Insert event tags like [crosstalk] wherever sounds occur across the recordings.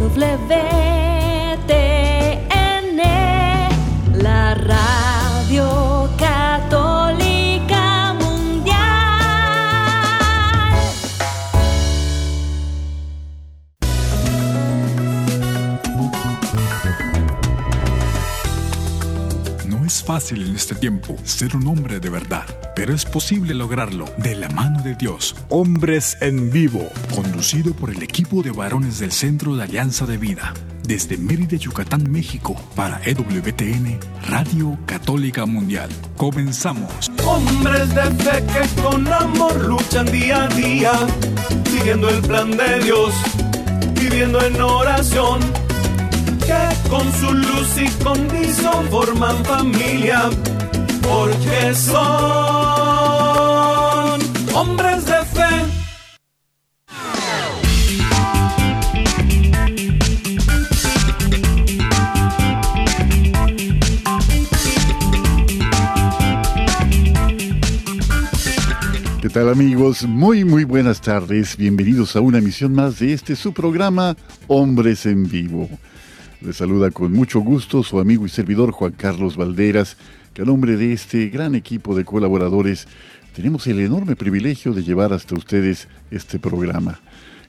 of living. Fácil en este tiempo ser un hombre de verdad, pero es posible lograrlo de la mano de Dios. Hombres en Vivo, conducido por el equipo de varones del Centro de Alianza de Vida. Desde Mérida, Yucatán, México, para EWTN, Radio Católica Mundial. Comenzamos. Hombres de fe que con amor luchan día a día, siguiendo el plan de Dios, viviendo en oración que con su luz y condición forman familia, porque son hombres de fe. ¿Qué tal amigos? Muy muy buenas tardes. Bienvenidos a una emisión más de este su programa Hombres en Vivo. Le saluda con mucho gusto su amigo y servidor Juan Carlos Valderas, que a nombre de este gran equipo de colaboradores tenemos el enorme privilegio de llevar hasta ustedes este programa.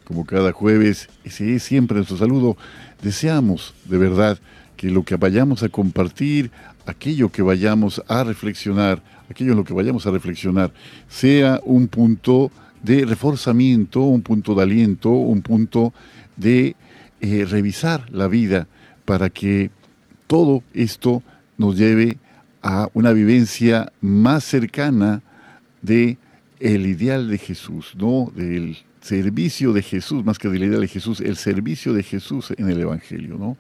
Como cada jueves, ese es siempre nuestro saludo, deseamos de verdad que lo que vayamos a compartir, aquello que vayamos a reflexionar, aquello en lo que vayamos a reflexionar, sea un punto de reforzamiento, un punto de aliento, un punto de eh, revisar la vida para que todo esto nos lleve a una vivencia más cercana de el ideal de Jesús, ¿no? Del servicio de Jesús, más que del ideal de Jesús, el servicio de Jesús en el Evangelio, ¿no?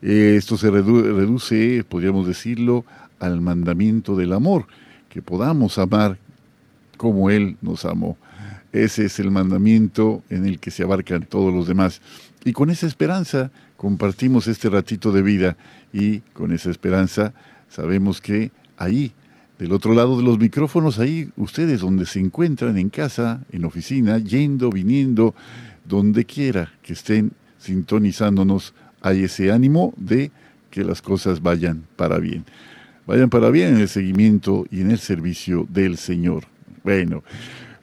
Eh, esto se reduce, podríamos decirlo, al mandamiento del amor, que podamos amar como Él nos amó. Ese es el mandamiento en el que se abarcan todos los demás. Y con esa esperanza compartimos este ratito de vida y con esa esperanza sabemos que ahí, del otro lado de los micrófonos, ahí ustedes donde se encuentran, en casa, en oficina, yendo, viniendo, donde quiera que estén sintonizándonos, hay ese ánimo de que las cosas vayan para bien. Vayan para bien en el seguimiento y en el servicio del Señor. Bueno,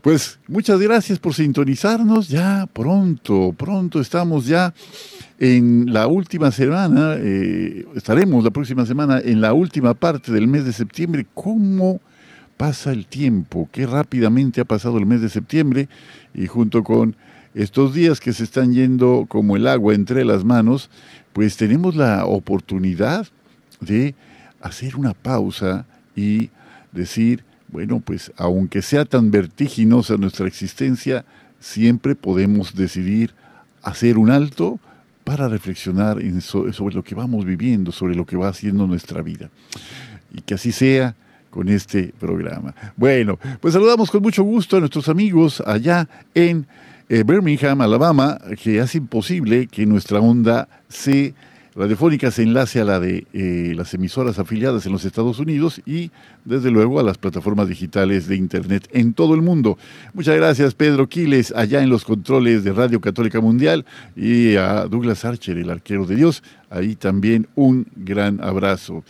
pues muchas gracias por sintonizarnos. Ya pronto, pronto estamos ya en la última semana, eh, estaremos la próxima semana en la última parte del mes de septiembre. ¿Cómo pasa el tiempo? Qué rápidamente ha pasado el mes de septiembre y junto con estos días que se están yendo como el agua entre las manos, pues tenemos la oportunidad de hacer una pausa y decir, bueno, pues aunque sea tan vertiginosa nuestra existencia, siempre podemos decidir hacer un alto, para reflexionar sobre lo que vamos viviendo, sobre lo que va haciendo nuestra vida. Y que así sea con este programa. Bueno, pues saludamos con mucho gusto a nuestros amigos allá en eh, Birmingham, Alabama, que hace imposible que nuestra onda se radiofónica se enlace a la de eh, las emisoras afiliadas en los Estados Unidos y desde luego a las plataformas digitales de Internet en todo el mundo. Muchas gracias Pedro Quiles allá en los controles de Radio Católica Mundial y a Douglas Archer, el arquero de Dios. Ahí también un gran abrazo.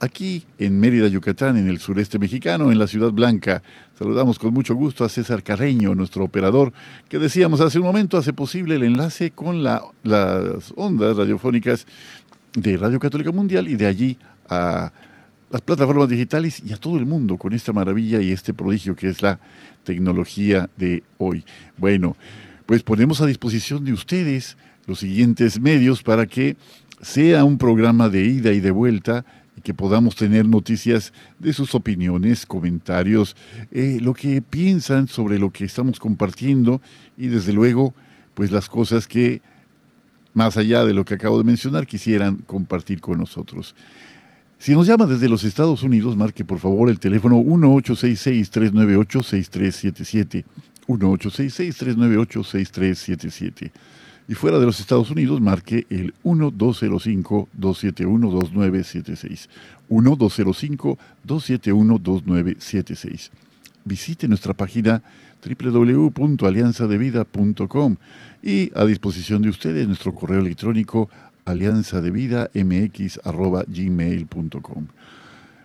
Aquí en Mérida, Yucatán, en el sureste mexicano, en la Ciudad Blanca, saludamos con mucho gusto a César Carreño, nuestro operador, que decíamos hace un momento hace posible el enlace con las ondas radiofónicas de Radio Católica Mundial y de allí a las plataformas digitales y a todo el mundo con esta maravilla y este prodigio que es la tecnología de hoy. Bueno, pues ponemos a disposición de ustedes los siguientes medios para que sea un programa de ida y de vuelta y que podamos tener noticias de sus opiniones, comentarios, eh, lo que piensan sobre lo que estamos compartiendo y desde luego, pues las cosas que, más allá de lo que acabo de mencionar, quisieran compartir con nosotros. Si nos llama desde los Estados Unidos, marque por favor el teléfono 1866-398-6377. 1866-398-6377 y fuera de los Estados Unidos marque el 1205-271-2976. 1205-271-2976. Visite nuestra página www.alianzadevida.com y a disposición de ustedes nuestro correo electrónico alianzadevidamx.gmail.com.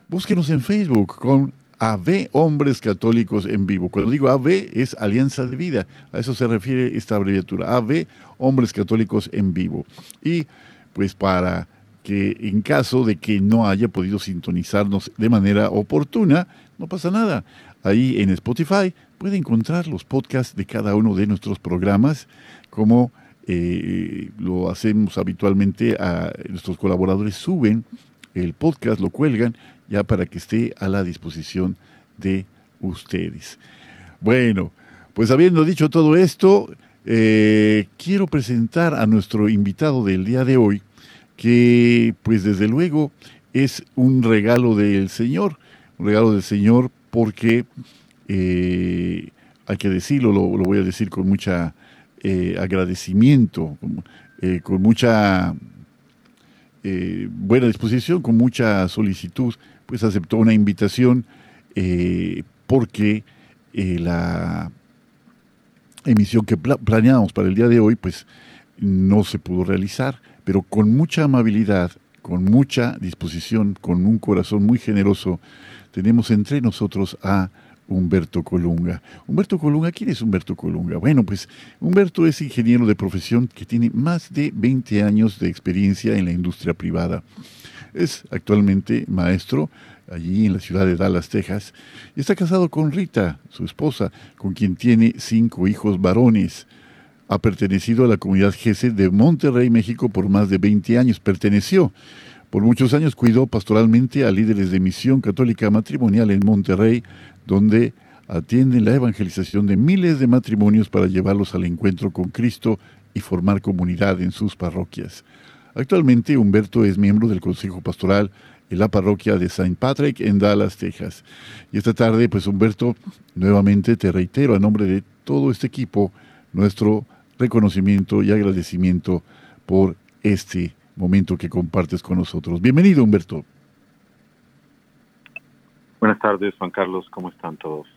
Búsquenos en Facebook con AV Hombres Católicos en Vivo. Cuando digo AV es Alianza de Vida, a eso se refiere esta abreviatura, AV Hombres Católicos en Vivo. Y pues para que en caso de que no haya podido sintonizarnos de manera oportuna, no pasa nada. Ahí en Spotify puede encontrar los podcasts de cada uno de nuestros programas, como eh, lo hacemos habitualmente, nuestros colaboradores suben el podcast, lo cuelgan ya para que esté a la disposición de ustedes. Bueno, pues habiendo dicho todo esto, eh, quiero presentar a nuestro invitado del día de hoy, que pues desde luego es un regalo del Señor, un regalo del Señor porque eh, hay que decirlo, lo, voy a decir con mucha eh, agradecimiento, con mucha buena disposición, con mucha solicitud pues aceptó una invitación eh, porque eh, la emisión que planeábamos para el día de hoy, pues no se pudo realizar, pero con mucha amabilidad, con mucha disposición, con un corazón muy generoso, tenemos entre nosotros a Humberto Colunga. Humberto Colunga, ¿quién es Humberto Colunga? Bueno, pues Humberto es ingeniero de profesión que tiene más de 20 años de experiencia en la industria privada. Es actualmente maestro allí en la ciudad de Dallas, Texas, y está casado con Rita, su esposa, con quien tiene cinco hijos varones. Ha pertenecido a la comunidad GESE de Monterrey, México, por más de 20 años. Perteneció. Por muchos años cuidó pastoralmente a líderes de misión católica matrimonial en Monterrey, donde atienden la evangelización de miles de matrimonios para llevarlos al encuentro con Cristo y formar comunidad en sus parroquias. Actualmente Humberto es miembro del Consejo Pastoral en la parroquia de St. Patrick en Dallas, Texas. Y esta tarde, pues Humberto, nuevamente te reitero a nombre de todo este equipo nuestro reconocimiento y agradecimiento por este momento que compartes con nosotros. Bienvenido, Humberto. Buenas tardes, Juan Carlos, ¿cómo están todos?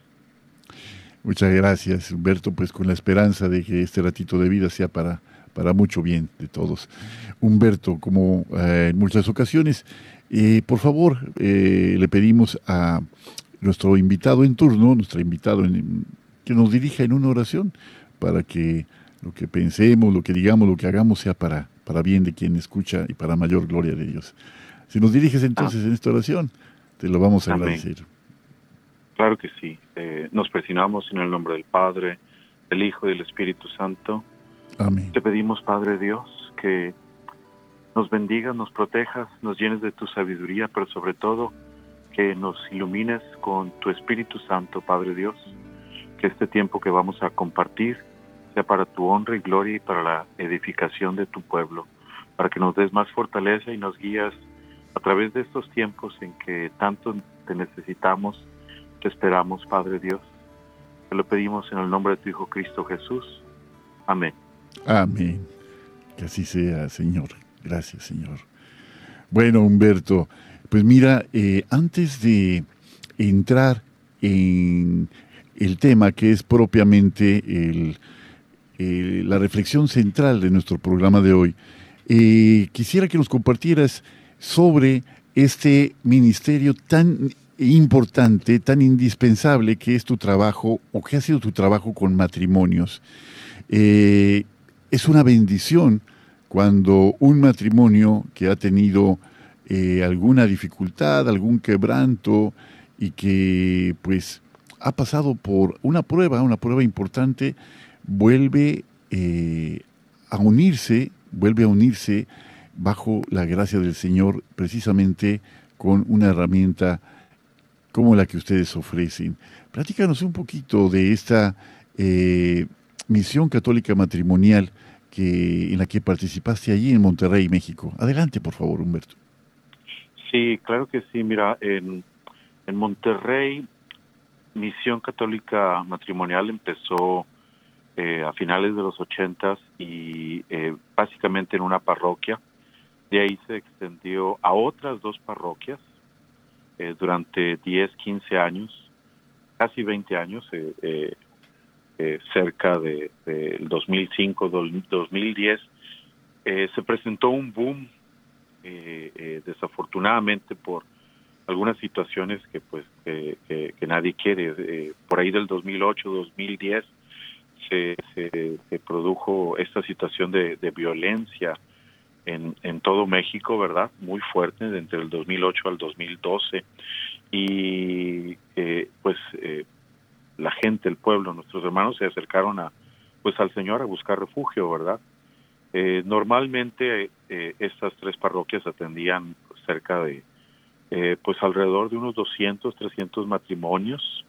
Muchas gracias, Humberto, pues con la esperanza de que este ratito de vida sea para para mucho bien de todos. Humberto, como eh, en muchas ocasiones, eh, por favor, eh, le pedimos a nuestro invitado en turno, nuestro invitado en, que nos dirija en una oración para que lo que pensemos, lo que digamos, lo que hagamos sea para, para bien de quien escucha y para mayor gloria de Dios. Si nos diriges entonces en esta oración, te lo vamos a agradecer. Claro que sí. nos presionamos en el nombre del Padre, del Hijo y del Espíritu Santo. Te pedimos, Padre Dios, que nos bendigas, nos protejas, nos llenes de tu sabiduría, pero sobre todo que nos ilumines con tu Espíritu Santo, Padre Dios. Que este tiempo que vamos a compartir sea para tu honra y gloria y para la edificación de tu pueblo, para que nos des más fortaleza y nos guías a través de estos tiempos en que tanto te necesitamos, te esperamos, Padre Dios. Te lo pedimos en el nombre de tu Hijo Cristo Jesús. Amén. Amén. Que así sea, Señor. Gracias, Señor. Bueno, Humberto, pues mira, eh, antes de entrar en el tema que es propiamente el, la reflexión central de nuestro programa de hoy, eh, quisiera que nos compartieras sobre este ministerio tan importante, tan indispensable que es tu trabajo o que ha sido tu trabajo con matrimonios. Eh, es una bendición cuando un matrimonio que ha tenido eh, alguna dificultad, algún quebranto y que pues ha pasado por una prueba, una prueba importante, vuelve eh, a unirse, vuelve a unirse bajo la gracia del Señor precisamente con una herramienta como la que ustedes ofrecen. Platícanos un poquito de esta eh, misión católica matrimonial que, en la que participaste allí en Monterrey, México. Adelante, por favor, Humberto. Sí, claro que sí. Mira, en, en Monterrey, Misión Católica Matrimonial empezó eh, a finales de los ochentas y eh, básicamente en una parroquia. De ahí se extendió a otras dos parroquias eh, durante 10, 15 años, casi 20 años cerca del de, 2005, 2010, se presentó un boom, desafortunadamente por algunas situaciones que pues que, nadie quiere. por ahí del 2008, 2010 se, se, produjo esta situación de, violencia en, en, todo México, ¿verdad? Muy fuerte, entre el 2008 al 2012. Y eh, pues eh, la gente, el pueblo, nuestros hermanos se acercaron a pues al Señor a buscar refugio, ¿verdad? Eh, normalmente estas tres parroquias atendían cerca de pues alrededor de unos 200, 300 matrimonios,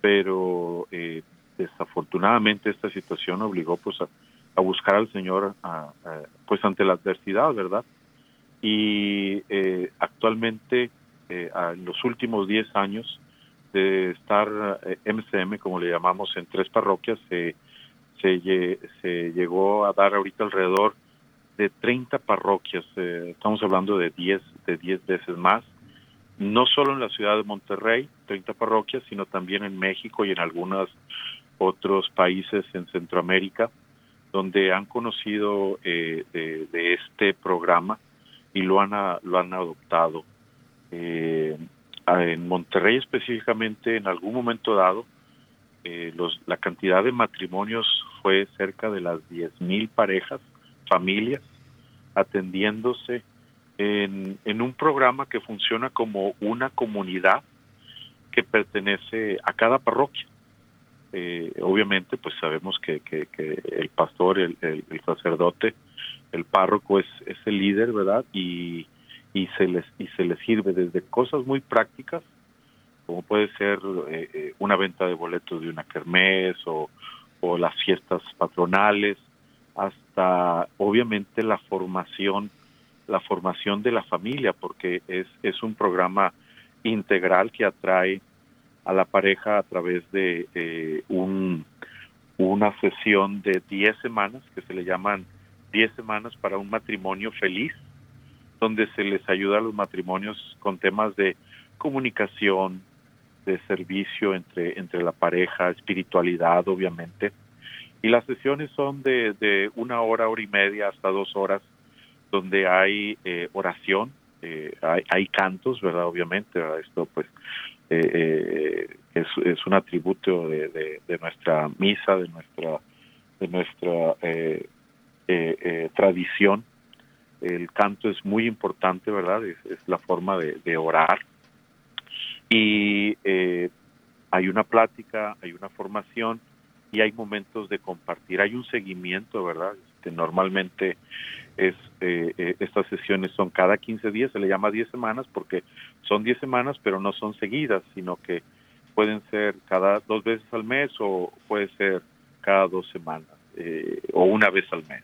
pero desafortunadamente esta situación obligó pues a, buscar al Señor pues ante la adversidad, ¿verdad? Y eh, actualmente, eh, en los últimos 10 años de estar MCM, eh, como le llamamos, en tres parroquias, se, se, llegó a dar ahorita alrededor de 30 parroquias, estamos hablando de 10, de 10 veces más, no solo en la ciudad de Monterrey, 30 parroquias, sino también en México y en algunas otros países en Centroamérica donde han conocido eh, de, este programa y lo han, lo han adoptado. Eh, en Monterrey específicamente, en algún momento dado, eh, los, la cantidad de matrimonios fue cerca de las 10.000 parejas, familias, atendiéndose en, en un programa que funciona como una comunidad que pertenece a cada parroquia. Eh, obviamente pues sabemos que, que, el pastor, el, sacerdote, el párroco es, es el líder, ¿verdad? Y, y, se les, y se les sirve desde cosas muy prácticas, como puede ser eh, eh, una venta de boletos de una kermés o, o las fiestas patronales, hasta obviamente la formación, la formación de la familia, porque es, es un programa integral que atrae a la pareja a través de un, una sesión de 10 semanas, que se le llaman 10 semanas para un matrimonio feliz, donde se les ayuda a los matrimonios con temas de comunicación, de servicio entre, entre la pareja, espiritualidad, obviamente. Y las sesiones son de, de una hora, hora y media, hasta dos horas, donde hay eh, oración, eh, hay, hay, cantos, ¿verdad? Obviamente, esto pues eh, eh, es, es, un atributo de, de, nuestra misa, de nuestra, de nuestra eh, eh, tradición. El canto es muy importante, ¿verdad? Es, la forma de, orar. Y hay una plática, hay una formación y hay momentos de compartir. Hay un seguimiento, ¿verdad? Este, normalmente es eh, eh, estas sesiones son cada 15 días, se le llama 10 semanas porque son 10 semanas, pero no son seguidas, sino que pueden ser cada dos veces al mes o puede ser cada dos semanas eh, o una vez al mes.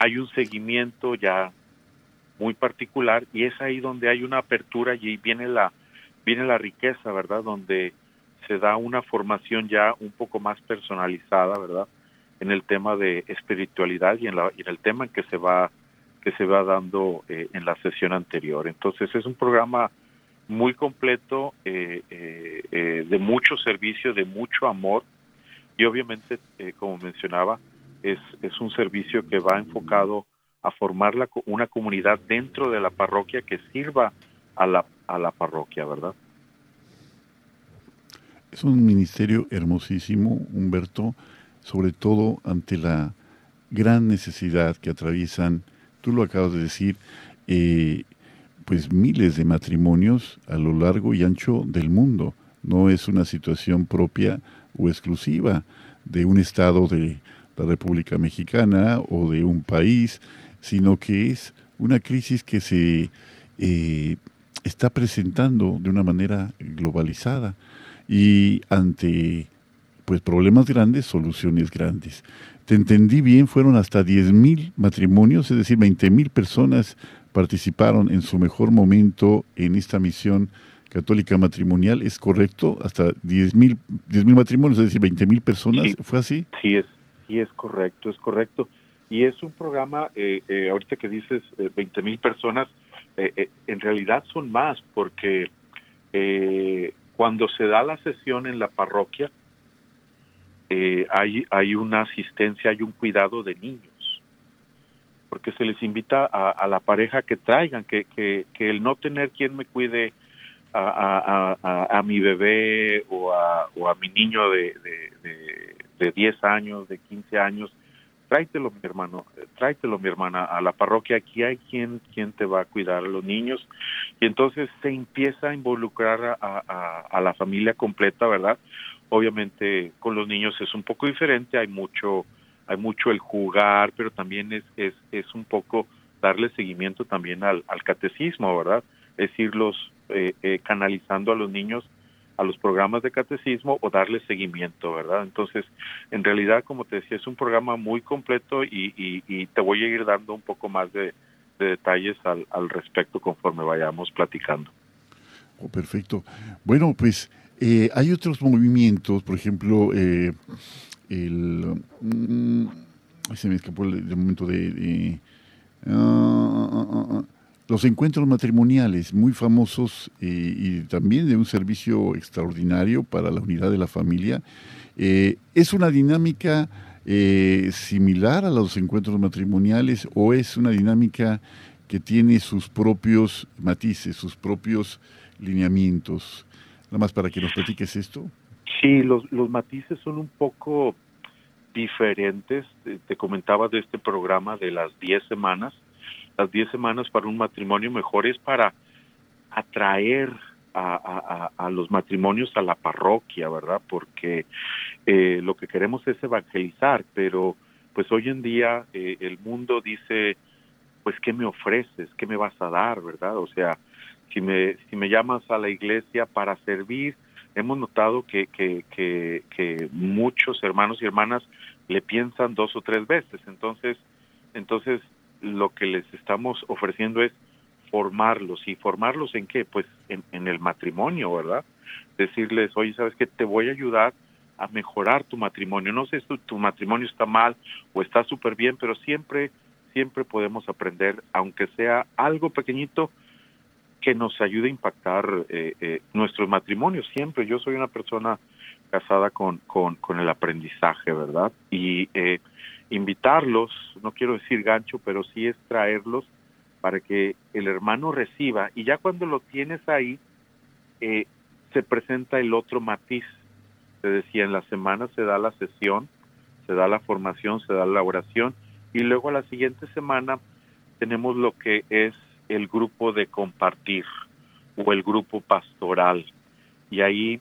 Hay un seguimiento ya muy particular y es ahí donde hay una apertura y viene la viene la riqueza, ¿verdad? Donde se da una formación ya un poco más personalizada, ¿verdad? En el tema de espiritualidad y en, la, en el tema en que se va que se va dando eh, en la sesión anterior. Entonces es un programa muy completo, eh, eh, de mucho servicio, de mucho amor y obviamente, como mencionaba, es, es un servicio que va enfocado a formar la, una comunidad dentro de la parroquia que sirva a la, a la parroquia, ¿verdad? Es un ministerio hermosísimo, Humberto sobre todo ante la gran necesidad que atraviesan, tú lo acabas de decir, eh, pues miles de matrimonios a lo largo y ancho del mundo. No es una situación propia o exclusiva de un estado de la República Mexicana o de un país, sino que es una crisis que se eh, está presentando de una manera globalizada y ante pues problemas grandes, soluciones grandes. Te entendí bien, fueron hasta 10.000 matrimonios, es decir, 20.000 personas participaron en su mejor momento en esta misión católica matrimonial, ¿es correcto? Hasta 10.000 mil matrimonios, es decir, 20.000 personas, ¿fue así? Sí, es, sí, es correcto, es correcto. Y es un programa, eh, eh, ahorita que dices eh, 20.000 personas, eh, en realidad son más, porque cuando se da la sesión en la parroquia, eh, hay, hay una asistencia, hay un cuidado de niños, porque se les invita a, la pareja que traigan, que, el no tener quien me cuide a, a, a mi bebé o a, a mi niño de, de, de, 10 años, de 15 años, tráetelo mi hermano, tráetelo mi hermana a la parroquia, aquí hay quien, quien te va a cuidar a los niños y entonces se empieza a involucrar a, a, la familia completa, ¿verdad? Obviamente con los niños es un poco diferente, hay mucho, hay mucho el jugar, pero también es, es, es un poco darle seguimiento también al, al catecismo, ¿verdad? Es irlos eh, eh, canalizando a los niños a los programas de catecismo o darle seguimiento, ¿verdad? Entonces, en realidad, como te decía, es un programa muy completo y, y, te voy a ir dando un poco más de, detalles al, al, respecto conforme vayamos platicando. Oh, perfecto. Bueno, pues eh, hay otros movimientos, por ejemplo, eh, el... Mm, se me escapó el, momento de... Ah, ah, ah, los encuentros matrimoniales, muy famosos eh, y también de un servicio extraordinario para la unidad de la familia, ¿es una dinámica similar a los encuentros matrimoniales o es una dinámica que tiene sus propios matices, sus propios lineamientos? Nada más para que nos platiques esto. Sí, los, los matices son un poco diferentes. Te comentaba de este programa de las 10 semanas. Las 10 semanas para un matrimonio mejor es para atraer a, a, a, los matrimonios a la parroquia, ¿verdad? Porque eh, lo que queremos es evangelizar, pero pues hoy en día eh, el mundo dice, pues, ¿qué me ofreces? ¿Qué me vas a dar, verdad? O sea, si me, si me llamas a la iglesia para servir, hemos notado que, que, que, muchos hermanos y hermanas le piensan dos o tres veces. Entonces, entonces lo que les estamos ofreciendo es formarlos. ¿Y formarlos en qué? Pues en, en el matrimonio, ¿verdad? Decirles, oye, ¿sabes qué? Te voy a ayudar a mejorar tu matrimonio. No sé si tu, matrimonio está mal o está súper bien, pero siempre, siempre podemos aprender, aunque sea algo pequeñito, que nos ayude a impactar eh, eh, nuestros matrimonios. Siempre yo soy una persona casada con, con, el aprendizaje, ¿verdad? Y eh, invitarlos, no quiero decir gancho, pero sí es traerlos para que el hermano reciba y ya cuando lo tienes ahí, eh, se presenta el otro matiz. Se decía, en la semana se da la sesión, se da la formación, se da la oración y luego a la siguiente semana tenemos lo que es el grupo de compartir o el grupo pastoral. Y ahí,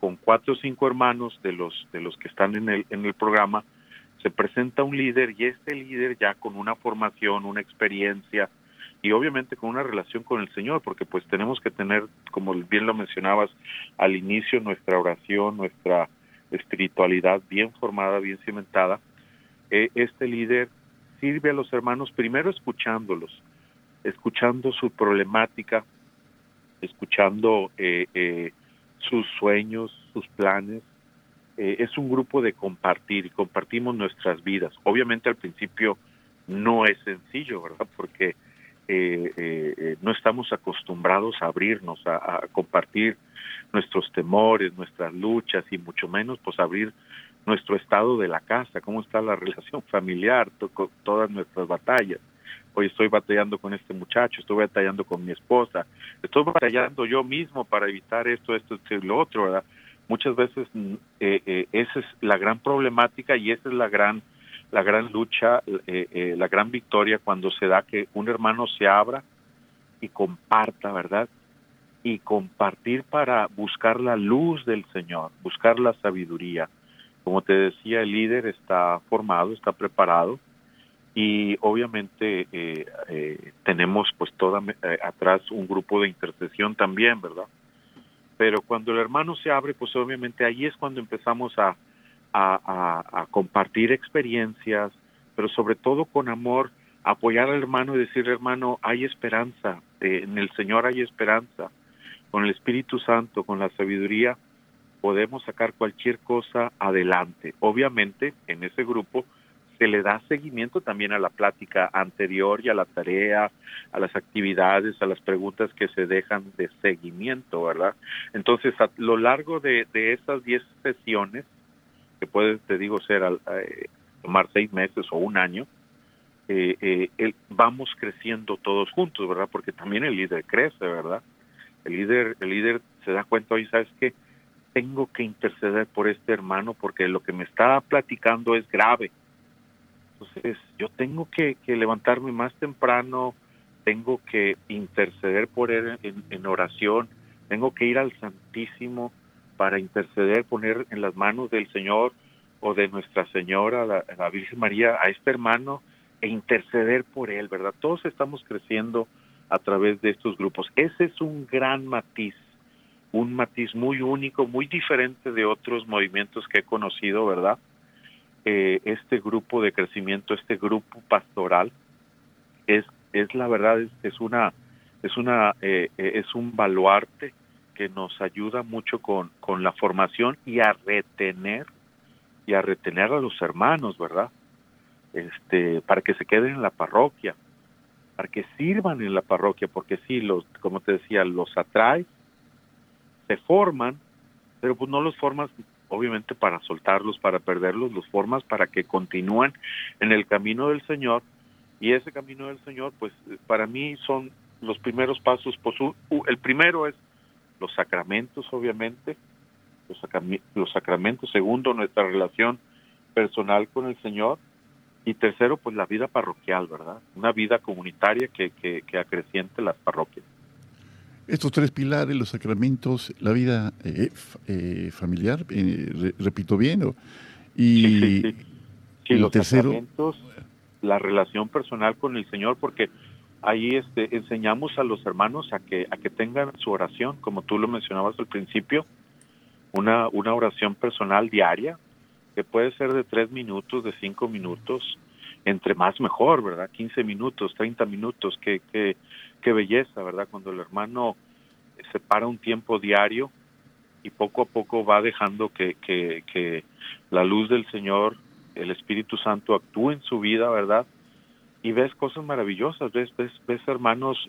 con cuatro o cinco hermanos de los, de los que están en el, en el programa, se presenta un líder y este líder ya con una formación, una experiencia y obviamente con una relación con el Señor, porque pues tenemos que tener, como bien lo mencionabas al inicio, nuestra oración, nuestra espiritualidad bien formada, bien cimentada. Eh, este líder sirve a los hermanos primero escuchándolos, escuchando su problemática, escuchando eh, eh, sus sueños, sus planes. Eh, es un grupo de compartir compartimos nuestras vidas. Obviamente al principio no es sencillo, ¿verdad? Porque no estamos acostumbrados a abrirnos, a, a, compartir nuestros temores, nuestras luchas y mucho menos pues abrir nuestro estado de la casa, cómo está la [laughs] relación familiar, todas nuestras batallas hoy estoy batallando con este muchacho, estoy batallando con mi esposa, estoy batallando yo mismo para evitar esto, esto, y lo otro, ¿verdad? Muchas veces mm, eh, eh, esa es la gran problemática y esa es la gran la gran lucha, eh, la gran victoria cuando se da que un hermano se abra y comparta, ¿verdad? Y compartir para buscar la luz del Señor, buscar la sabiduría. Como te decía, el líder está formado, está preparado, y obviamente eh, eh, tenemos pues toda eh, atrás un grupo de intercesión también, ¿verdad? Pero cuando el hermano se abre, pues obviamente ahí es cuando empezamos a, a, a, compartir experiencias, pero sobre todo con amor, apoyar al hermano y decirle, hermano, hay esperanza, en el Señor hay esperanza, con el Espíritu Santo, con la sabiduría, podemos sacar cualquier cosa adelante. Obviamente, en ese grupo se le da seguimiento también a la plática anterior y a la tarea, a las actividades, a las preguntas que se dejan de seguimiento, ¿verdad? Entonces, a lo largo de, de esas 10 sesiones, que puede, te digo, ser eh, tomar seis meses o un año, eh, eh, vamos creciendo todos juntos, ¿verdad? Porque también el líder crece, ¿verdad? El líder, el líder se da cuenta, hoy ¿sabes qué? Tengo que interceder por este hermano porque lo que me está platicando es grave. Entonces, yo tengo que, levantarme más temprano, tengo que interceder por él en, oración, tengo que ir al Santísimo para interceder, poner en las manos del Señor o de Nuestra Señora, la Virgen María, a este hermano e interceder por él, ¿verdad? Todos estamos creciendo a través de estos grupos. Ese es un gran matiz, un matiz muy único, muy diferente de otros movimientos que he conocido, ¿verdad? Eh, este grupo de crecimiento, este grupo pastoral, es, es la verdad, es, es una, es una, eh, eh, es un baluarte que nos ayuda mucho con, con la formación y a retener, y a retener a los hermanos, ¿verdad? este, para que se queden en la parroquia, para que sirvan en la parroquia, porque sí, los, como te decía, los atrae, se forman, pero pues no los formas obviamente para soltarlos, para perderlos, los formas para que continúen en el camino del Señor y ese camino del Señor, pues para mí son los primeros pasos, pues, el primero es los sacramentos, obviamente, los, sacramentos, segundo, nuestra relación personal con el Señor, y tercero, pues la vida parroquial, ¿verdad? Una vida comunitaria que, que, acreciente las parroquias. Estos tres pilares, los sacramentos, la vida eh, eh, familiar, eh, repito bien, ¿o? y, sí, los tercero, sacramentos, la relación personal con el Señor, porque ahí este, enseñamos a los hermanos a que, a que tengan su oración, como tú lo mencionabas al principio, una, una oración personal diaria, que puede ser de tres minutos, de cinco minutos, entre más mejor, ¿verdad? 15 minutos, 30 minutos, qué, qué, qué belleza, ¿verdad? Cuando el hermano separa un tiempo diario y poco a poco va dejando que, que, que la luz del Señor, el Espíritu Santo actúe en su vida, ¿verdad? Y ves cosas maravillosas, ves, ves, ves hermanos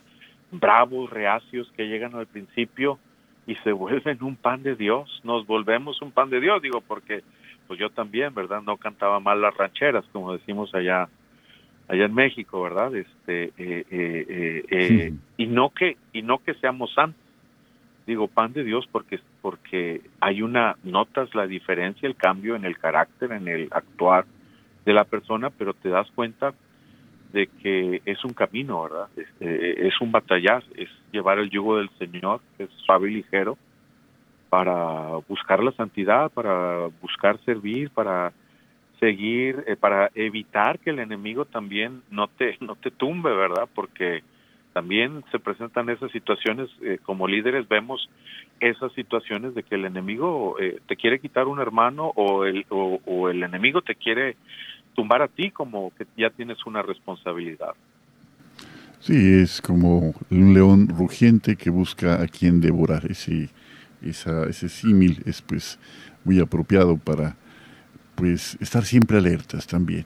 bravos, reacios que llegan al principio y se [laughs] vuelven un pan de Dios, nos volvemos un pan de Dios, digo, porque pues yo también, ¿verdad? No cantaba mal las rancheras, como decimos allá allá en México, ¿verdad? Este eh, eh, eh, y no que y no que seamos santos. Digo pan de Dios porque porque hay una notas la diferencia, el cambio en el carácter, en el actuar de la persona, pero te das cuenta de que es un camino, ¿verdad? Este, es un batallar, es llevar el yugo del Señor, que es suave y ligero, para buscar la santidad, para buscar servir, para seguir, eh, para evitar que el enemigo también no te, [laughs] no te tumbe, ¿verdad? Porque también se presentan esas situaciones, eh, como líderes vemos esas situaciones de que el enemigo eh, te quiere quitar un hermano o el, o el enemigo te quiere tumbar a ti como que ya tienes una responsabilidad. Sí, es como un león rugiente que busca a quien devorar. Ese, símil es pues muy apropiado para pues estar siempre alertas también.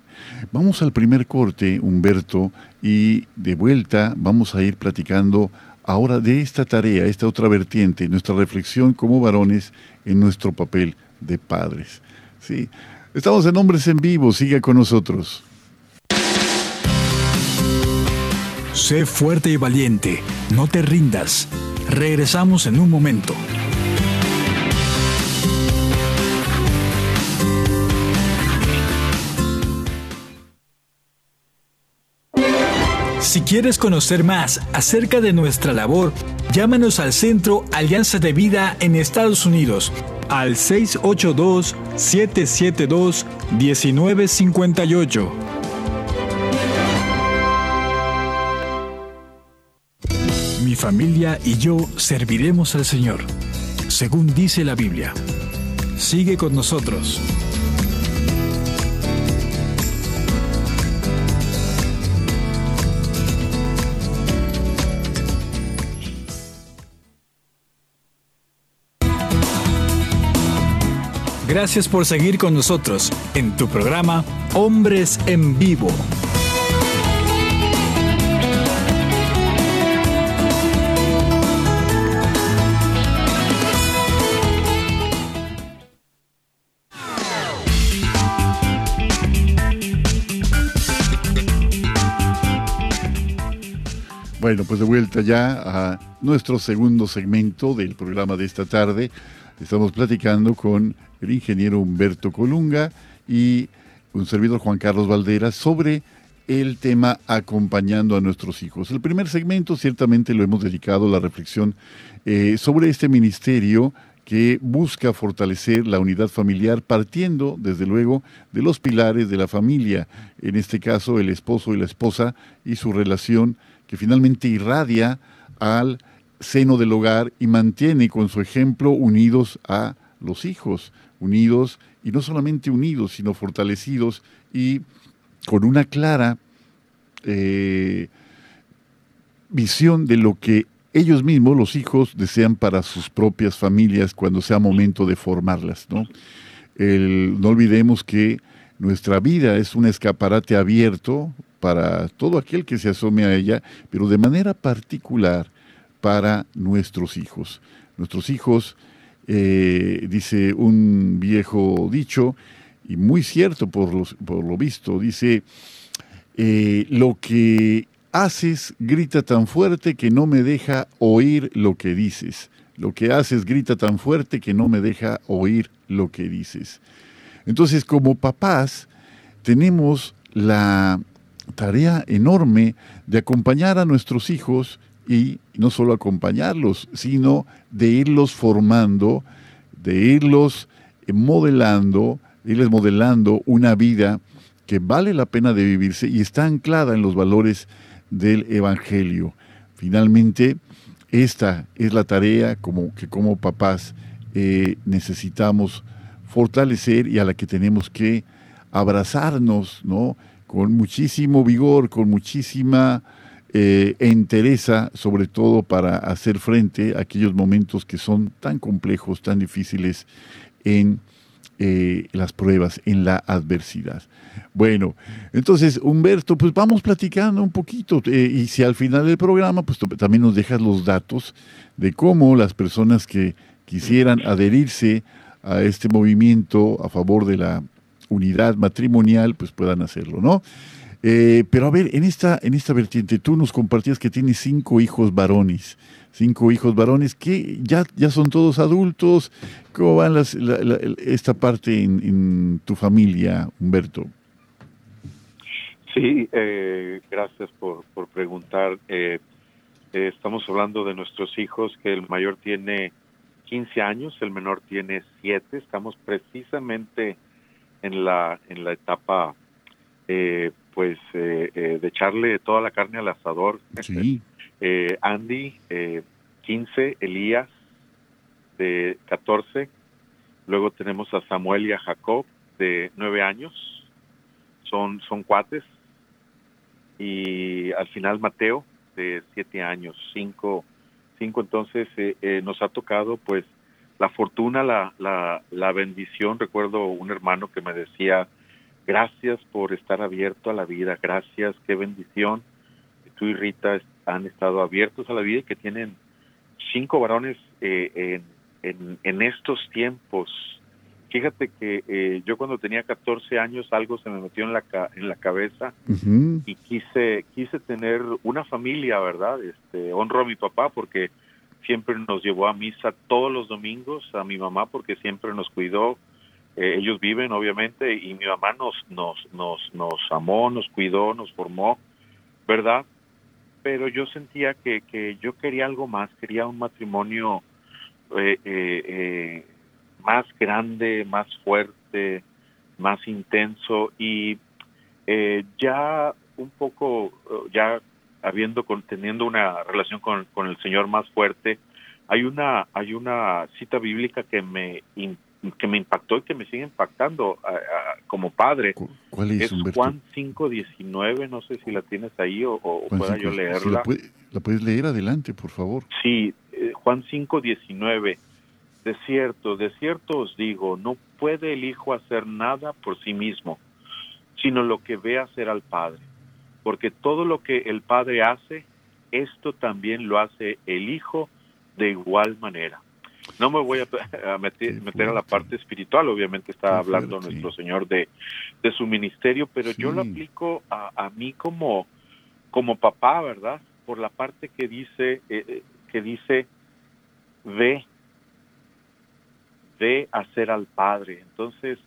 Vamos al primer corte, Humberto, y de vuelta vamos a ir platicando ahora de esta tarea, esta otra vertiente, nuestra reflexión como varones en nuestro papel de padres. Sí, estamos en Hombres en Vivo, siga con nosotros. Sé fuerte y valiente, no te rindas. Regresamos en un momento. Si quieres conocer más acerca de nuestra labor, llámanos al Centro Alianza de Vida en Estados Unidos al 682-772-1958. Mi familia y yo serviremos al Señor, según dice la Biblia. Sigue con nosotros. Gracias por seguir con nosotros en tu programa Hombres en Vivo. Bueno, pues de vuelta ya a nuestro segundo segmento del programa de esta tarde, Estamos platicando con el ingeniero Humberto Colunga y un servidor Juan Carlos Valdera sobre el tema acompañando a nuestros hijos. El primer segmento ciertamente lo hemos dedicado a la reflexión eh, sobre este ministerio que busca fortalecer la unidad familiar partiendo, desde luego, de los pilares de la familia, en este caso el esposo y la esposa y su relación que finalmente irradia al seno del hogar y mantiene con su ejemplo unidos a los hijos, unidos y no solamente unidos, sino fortalecidos y con una clara eh, visión de lo que ellos mismos, los hijos, desean para sus propias familias cuando sea momento de formarlas. ¿no? no olvidemos que nuestra vida es un escaparate abierto para todo aquel que se asome a ella, pero de manera particular para nuestros hijos. Nuestros hijos, eh, dice un viejo dicho, y muy cierto por, lo visto, dice, eh, lo que haces grita tan fuerte que no me deja oír lo que dices. Lo que haces grita tan fuerte que no me deja oír lo que dices. Entonces, como papás, tenemos la tarea enorme de acompañar a nuestros hijos y no solo acompañarlos, sino de irlos formando, de irlos modelando, irles modelando una vida que vale la pena de vivirse y está anclada en los valores del Evangelio. Finalmente, esta es la tarea como, que como papás eh, necesitamos fortalecer y a la que tenemos que abrazarnos, ¿no? Con muchísimo vigor, con muchísima eh, entereza, sobre todo para hacer frente a aquellos momentos que son tan complejos, tan difíciles en eh, las pruebas, en la adversidad. Bueno, entonces, Humberto, pues vamos platicando un poquito eh, y si al final del programa, pues también nos dejas los datos de cómo las personas que quisieran adherirse a este movimiento a favor de la unidad matrimonial, pues puedan hacerlo, ¿no? Eh, pero a ver, en esta, en esta vertiente, tú nos compartías que tienes cinco hijos varones, cinco hijos varones que ya, ya son todos adultos. ¿Cómo va esta parte en tu familia, Humberto? Sí, eh, gracias por, por preguntar. Eh, eh, estamos hablando de nuestros hijos, que el mayor tiene 15 años, el menor tiene 7. Estamos precisamente en la, en la etapa, pues, de echarle toda la carne al asador. Sí. [laughs] Andy, 15, Elías, de 14. Luego tenemos a Samuel y a Jacob, de 9 años. Son, son cuates, y al final Mateo de siete años, cinco, cinco entonces eh, eh, nos ha tocado pues la fortuna, la, la, la bendición. Recuerdo un hermano que me decía, gracias por estar abierto a la vida, gracias, qué bendición. Tú y Rita han estado abiertos a la vida y que tienen cinco varones eh, en, en, en estos tiempos Fíjate que eh, yo cuando tenía 14 años algo se me metió en la en la cabeza y quise quise tener una familia, ¿verdad? Este honro a mi papá porque siempre nos llevó a misa todos los domingos, a mi mamá porque siempre nos cuidó. Eh, ellos viven obviamente y mi mamá nos nos nos nos amó, nos cuidó, nos formó, ¿verdad? Pero yo sentía que que yo quería algo más, quería un matrimonio eh, eh, más grande, más fuerte, más intenso y eh, ya un poco, ya habiendo, teniendo una relación con, con, el Señor más fuerte, hay una, hay una cita bíblica que me, que me impactó y que me sigue impactando como padre. ¿Cuál es, Juan 5.19, no sé si la tienes ahí o, pueda yo leerla. la, puedes leer adelante, por favor. Sí, eh, Juan 5.19 de cierto, de cierto os digo, no puede el Hijo hacer nada por sí mismo, sino lo que ve hacer al Padre. Porque todo lo que el Padre hace, esto también lo hace el Hijo de igual manera. No me voy a, [laughs] meter, a la parte espiritual, obviamente está hablando nuestro Señor de, su ministerio, pero yo lo aplico a, a mí como, como papá, ¿verdad? por la parte que dice, eh, eh, que dice, ve, ve hacer al Padre. Entonces,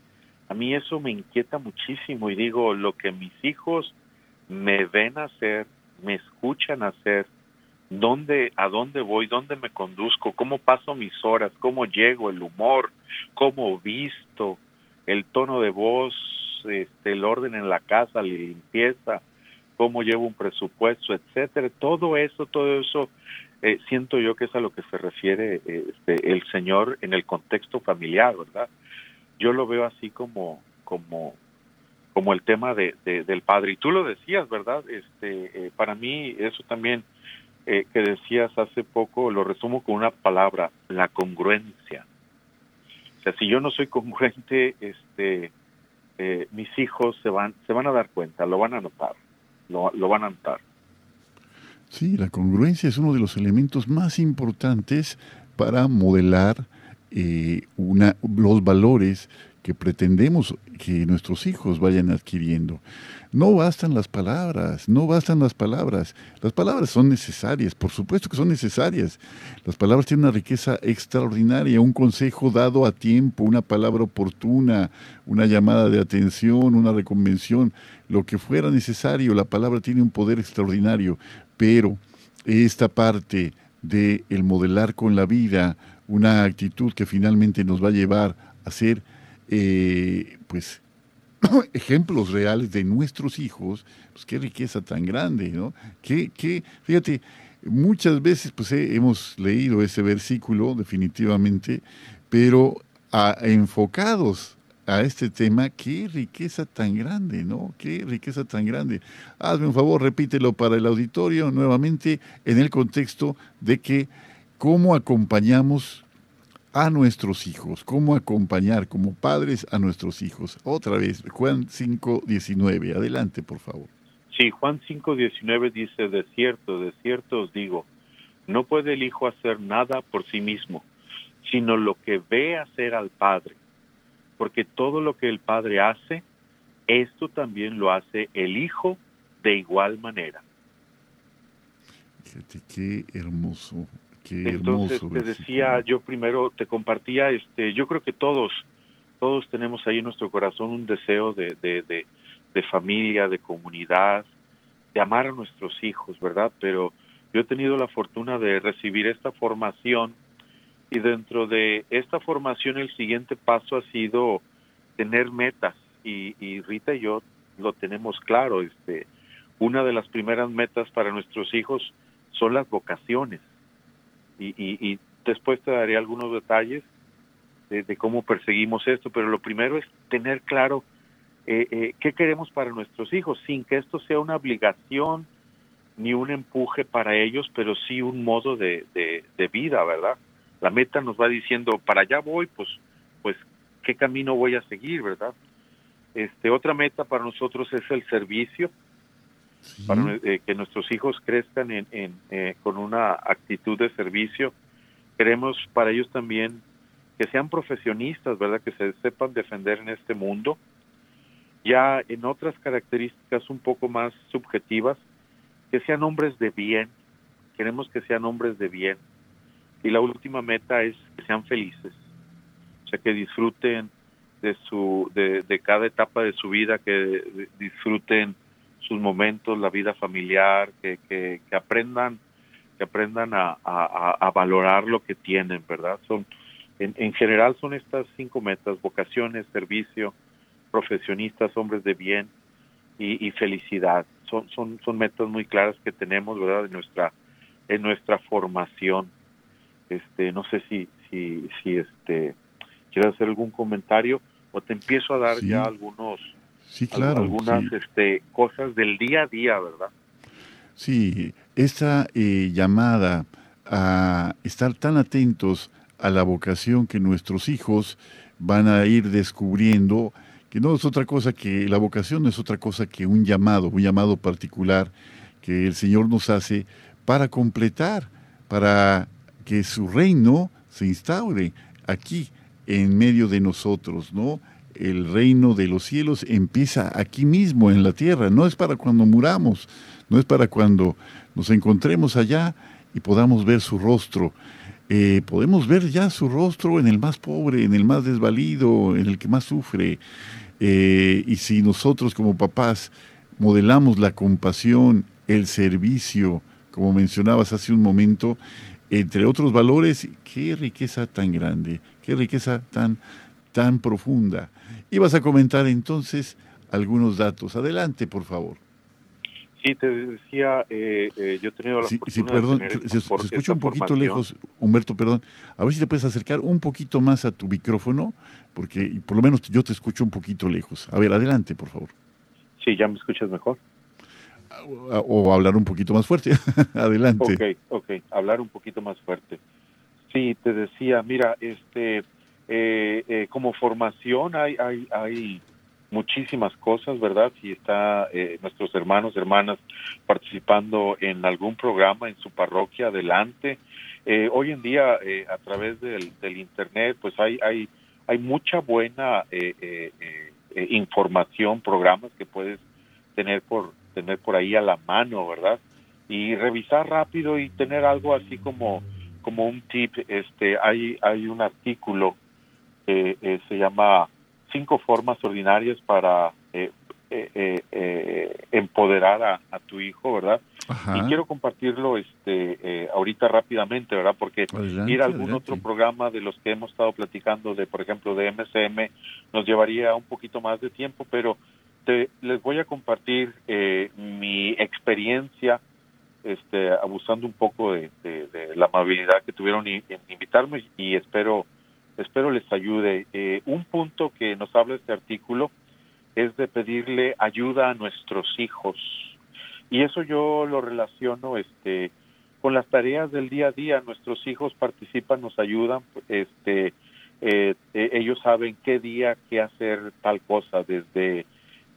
a mí eso me inquieta muchísimo y digo, lo que mis hijos me ven hacer, me escuchan hacer, dónde, a dónde voy, dónde me conduzco, cómo paso mis horas, cómo llego, el humor, cómo visto, el tono de voz, este, el orden en la casa, la limpieza, cómo llevo un presupuesto, etcétera. Todo eso, todo eso, eh, siento yo que es a lo que se refiere este, el Señor en el contexto familiar, ¿verdad? Yo lo veo así como, como, como el tema de, del padre. Y tú lo decías, ¿verdad? Este, eh, para mí eso también eh, que decías hace poco lo resumo con una palabra, la congruencia. O sea, si yo no soy congruente, este, mis hijos se van, se van a dar cuenta, lo van a notar lo, van a notar. Sí, la congruencia es uno de los elementos más importantes para modelar eh, una, los valores que pretendemos que nuestros hijos vayan adquiriendo. No bastan las palabras, no bastan las palabras. Las palabras son necesarias, por supuesto que son necesarias. Las palabras tienen una riqueza extraordinaria, un consejo dado a tiempo, una palabra oportuna, una llamada de atención, una reconvención, lo que fuera necesario. La palabra tiene un poder extraordinario, pero esta parte de el modelar con la vida una actitud que finalmente nos va a llevar a ser eh, pues [clears throat] ejemplos reales de nuestros hijos, pues qué riqueza tan grande, ¿no? Que, fíjate, muchas veces pues hemos leído ese versículo definitivamente, pero enfocados a este tema, qué riqueza tan grande, ¿no? Qué riqueza tan grande. Hazme un favor, repítelo para el auditorio nuevamente en el contexto de que cómo acompañamos a nuestros hijos, cómo acompañar como padres a nuestros hijos. Otra vez, Juan 5.19, adelante por favor. Sí, Juan 5.19 dice, de cierto, de cierto os digo, no puede el hijo hacer nada por sí mismo, sino lo que ve hacer al Padre, porque todo lo que el Padre hace, esto también lo hace el Hijo de igual manera. Fíjate qué hermoso entonces te decía, yo primero te compartía, este, yo creo que todos, todos tenemos ahí en nuestro corazón un deseo de, de, de, familia, de comunidad, de amar a nuestros hijos, ¿verdad? Pero yo he tenido la fortuna de recibir esta formación y dentro de esta formación el siguiente paso ha sido tener metas y, y Rita y yo lo tenemos claro, este, una de las primeras metas para nuestros hijos son las vocaciones y, después te daré algunos detalles de, cómo perseguimos esto, pero lo primero es tener claro eh, eh, qué queremos para nuestros hijos, sin que esto sea una obligación ni un empuje para ellos, pero sí un modo de, de, vida, ¿verdad? La meta nos va diciendo, para allá voy, pues, pues, ¿qué camino voy a seguir, verdad? Este, otra meta para nosotros es el servicio, para eh, que nuestros hijos crezcan en, eh, con una actitud de servicio. Queremos para ellos también que sean profesionistas, ¿verdad? Que se sepan defender en este mundo. Ya en otras características un poco más subjetivas, que sean hombres de bien. Queremos que sean hombres de bien. Y la última meta es que sean felices. O sea, que disfruten de su de, de cada etapa de su vida, que disfruten sus momentos, la vida familiar, que, que, aprendan que aprendan a, a, valorar lo que tienen, ¿verdad? Son en, en, general son estas cinco metas: vocaciones, servicio, profesionistas, hombres de bien y, y, felicidad. Son, son, son metas muy claras que tenemos, ¿verdad? En nuestra en nuestra formación. Este, no sé si si si este quieres hacer algún comentario o te empiezo a dar ya algunos Sí, claro. Algunas este, cosas del día a día, ¿verdad? Sí, esta eh, llamada a estar tan atentos a la vocación que nuestros hijos van a ir descubriendo, que no es otra cosa que, la vocación no es otra cosa que un llamado, un llamado particular que el Señor nos hace para completar, para que su reino se instaure aquí en medio de nosotros, ¿no? El reino de los cielos empieza aquí mismo en la tierra, no es para cuando muramos, no es para cuando nos encontremos allá y podamos ver su rostro. Eh, podemos ver ya su rostro en el más pobre, en el más desvalido, en el que más sufre. Eh, y si nosotros como papás modelamos la compasión, el servicio, como mencionabas hace un momento, entre otros valores, qué riqueza tan grande, qué riqueza tan, tan profunda. Ibas a comentar entonces algunos datos. Adelante, por favor. Sí, te decía, eh, eh, yo he tenido la sí, sí, perdón, se, escucha un poquito lejos, Humberto, perdón. A ver si te puedes acercar un poquito más a tu micrófono, porque por lo menos yo te escucho un poquito lejos. A ver, adelante, por favor. Sí, ¿ya me escuchas mejor? O, hablar un poquito más fuerte. [laughs] adelante. Ok, ok, hablar un poquito más fuerte. Sí, te decía, mira, este, eh, como formación hay, hay, hay muchísimas cosas, ¿verdad? Si está eh, nuestros hermanos, hermanas participando en algún programa en su parroquia, adelante. Eh, hoy en día, eh, a través del, Internet, pues hay, hay, hay mucha buena información, programas que puedes tener por, tener por ahí a la mano, ¿verdad? Y revisar rápido y tener algo así como, como un tip. Este, hay, hay un artículo que se llama cinco formas ordinarias para eh, eh, eh, empoderar a, tu hijo, ¿verdad? Y quiero compartirlo este ahorita rápidamente, ¿verdad? Porque ir a algún otro programa de los que hemos estado platicando, de por ejemplo de MSM, nos llevaría un poquito más de tiempo, pero te, les voy a compartir mi experiencia este, abusando un poco de, la amabilidad que tuvieron en invitarme y espero espero les ayude. Eh, un punto que nos habla este artículo es de pedirle ayuda a nuestros hijos. Y eso yo lo relaciono este con las tareas del día a día. Nuestros hijos participan, nos ayudan, este eh, eh, ellos saben qué día, qué hacer tal cosa, desde,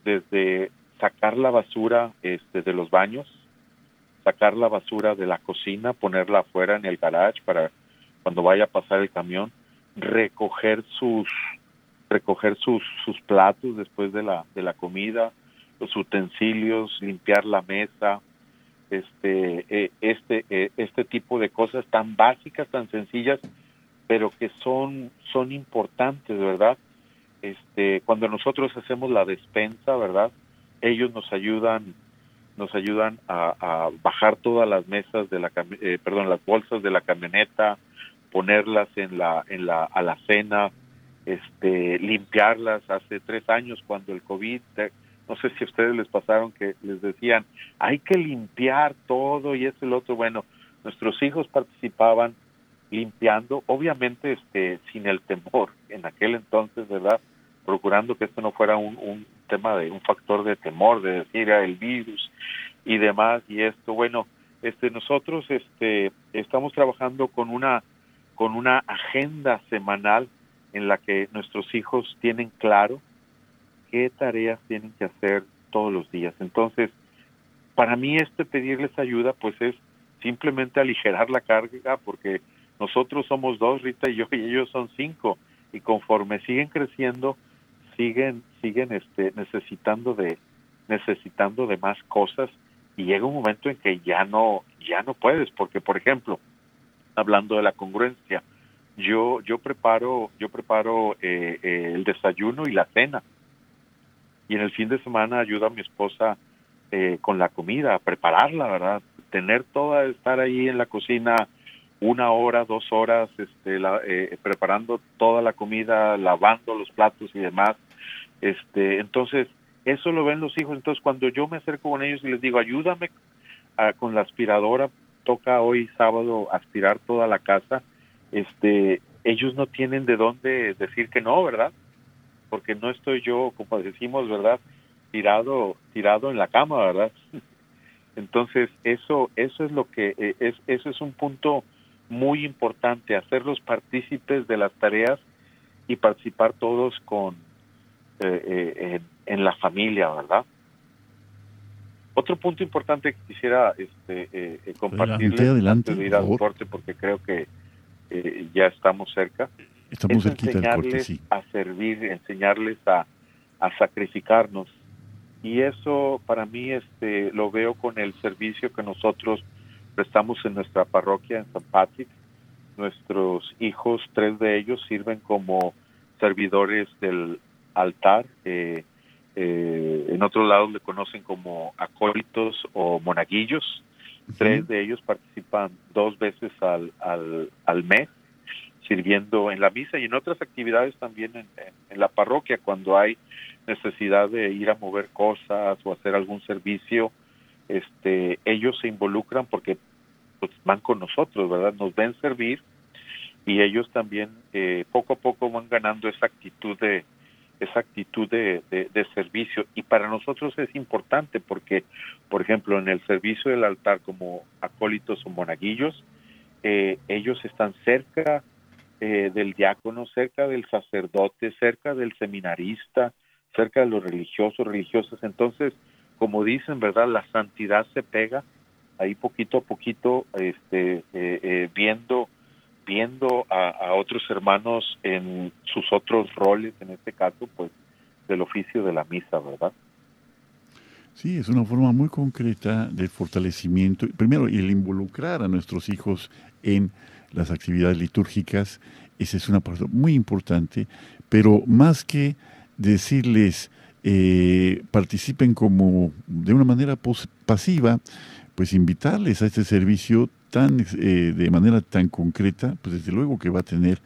desde sacar la basura este, de los baños, sacar la basura de la cocina, ponerla afuera en el garage para cuando vaya a pasar el camión, recoger sus recoger sus, sus platos después de la, de la comida, los utensilios, limpiar la mesa, este, eh, este, eh, este tipo de cosas tan básicas, tan sencillas, pero que son, son importantes, ¿verdad? Este, cuando nosotros hacemos la despensa, ¿verdad? Ellos nos ayudan, nos ayudan a, bajar todas las mesas de la, eh, perdón, las bolsas de la camioneta, ponerlas en la en la alacena, este limpiarlas. Hace tres años cuando el covid no sé si a ustedes les pasaron que les decían hay que limpiar todo y eso y lo otro bueno nuestros hijos participaban limpiando obviamente este sin el temor en aquel entonces verdad procurando que esto no fuera un, un tema de un factor de temor de decir ah, el virus y demás y esto bueno este nosotros este estamos trabajando con una con una agenda semanal en la que nuestros hijos tienen claro qué tareas tienen que hacer todos los días. Entonces, para mí este pedirles ayuda pues es simplemente aligerar la carga porque nosotros somos dos, Rita y yo, y ellos son cinco y conforme siguen creciendo siguen siguen este necesitando de necesitando de más cosas y llega un momento en que ya no ya no puedes porque por ejemplo hablando de la congruencia. Yo, yo preparo, yo preparo eh, eh, el desayuno y la cena. Y en el fin de semana ayudo a mi esposa eh, con la comida, a prepararla, ¿verdad? Tener toda, estar ahí en la cocina una hora, dos horas, este, preparando toda la comida, lavando los platos y demás. Este, entonces, eso lo ven los hijos. Entonces, cuando yo me acerco con ellos y les digo, ayúdame con la aspiradora, toca hoy sábado aspirar toda la casa, este, ellos no tienen de dónde decir que no, ¿verdad? Porque no estoy yo, como decimos, ¿verdad? Tirado, tirado en la cama, ¿verdad? [laughs] Entonces, eso, eso es lo que, eh, es, eso es un punto muy importante, hacerlos partícipes de las tareas y participar todos con, eh, eh, en la familia, ¿verdad? Otro punto importante que quisiera este, eh, eh compartirles adelante, de ir al corte, porque creo que eh, ya estamos cerca, estamos es enseñarles a servir, enseñarles a, a sacrificarnos. y eso para mí este lo veo con el servicio que nosotros prestamos en nuestra parroquia en San Patrick. Nuestros hijos, tres de ellos, sirven como servidores del altar. Eh, eh, en otros lados le conocen como acólitos o monaguillos. Tres de ellos participan dos veces al, al, al, mes sirviendo en la misa y en otras actividades también en, en, la parroquia cuando hay necesidad de ir a mover cosas o hacer algún servicio este ellos se involucran porque pues, van con nosotros verdad nos ven servir y ellos también eh, poco a poco van ganando esa actitud de esa actitud de, servicio. Y para nosotros es importante porque por ejemplo en el servicio del altar como acólitos o monaguillos eh, ellos están cerca eh, del diácono cerca del sacerdote cerca del seminarista cerca de los religiosos religiosas. Entonces como dicen verdad la santidad se pega ahí poquito a poquito este viendo viendo a, otros hermanos en sus otros roles, en este caso, pues del oficio de la misa, ¿verdad? Sí, es una forma muy concreta de fortalecimiento. Primero, el involucrar a nuestros hijos en las actividades litúrgicas, esa es una parte muy importante, pero más que decirles eh, participen como de una manera pasiva, pues invitarles a este servicio tan eh, de manera tan concreta, pues desde luego que va a tener,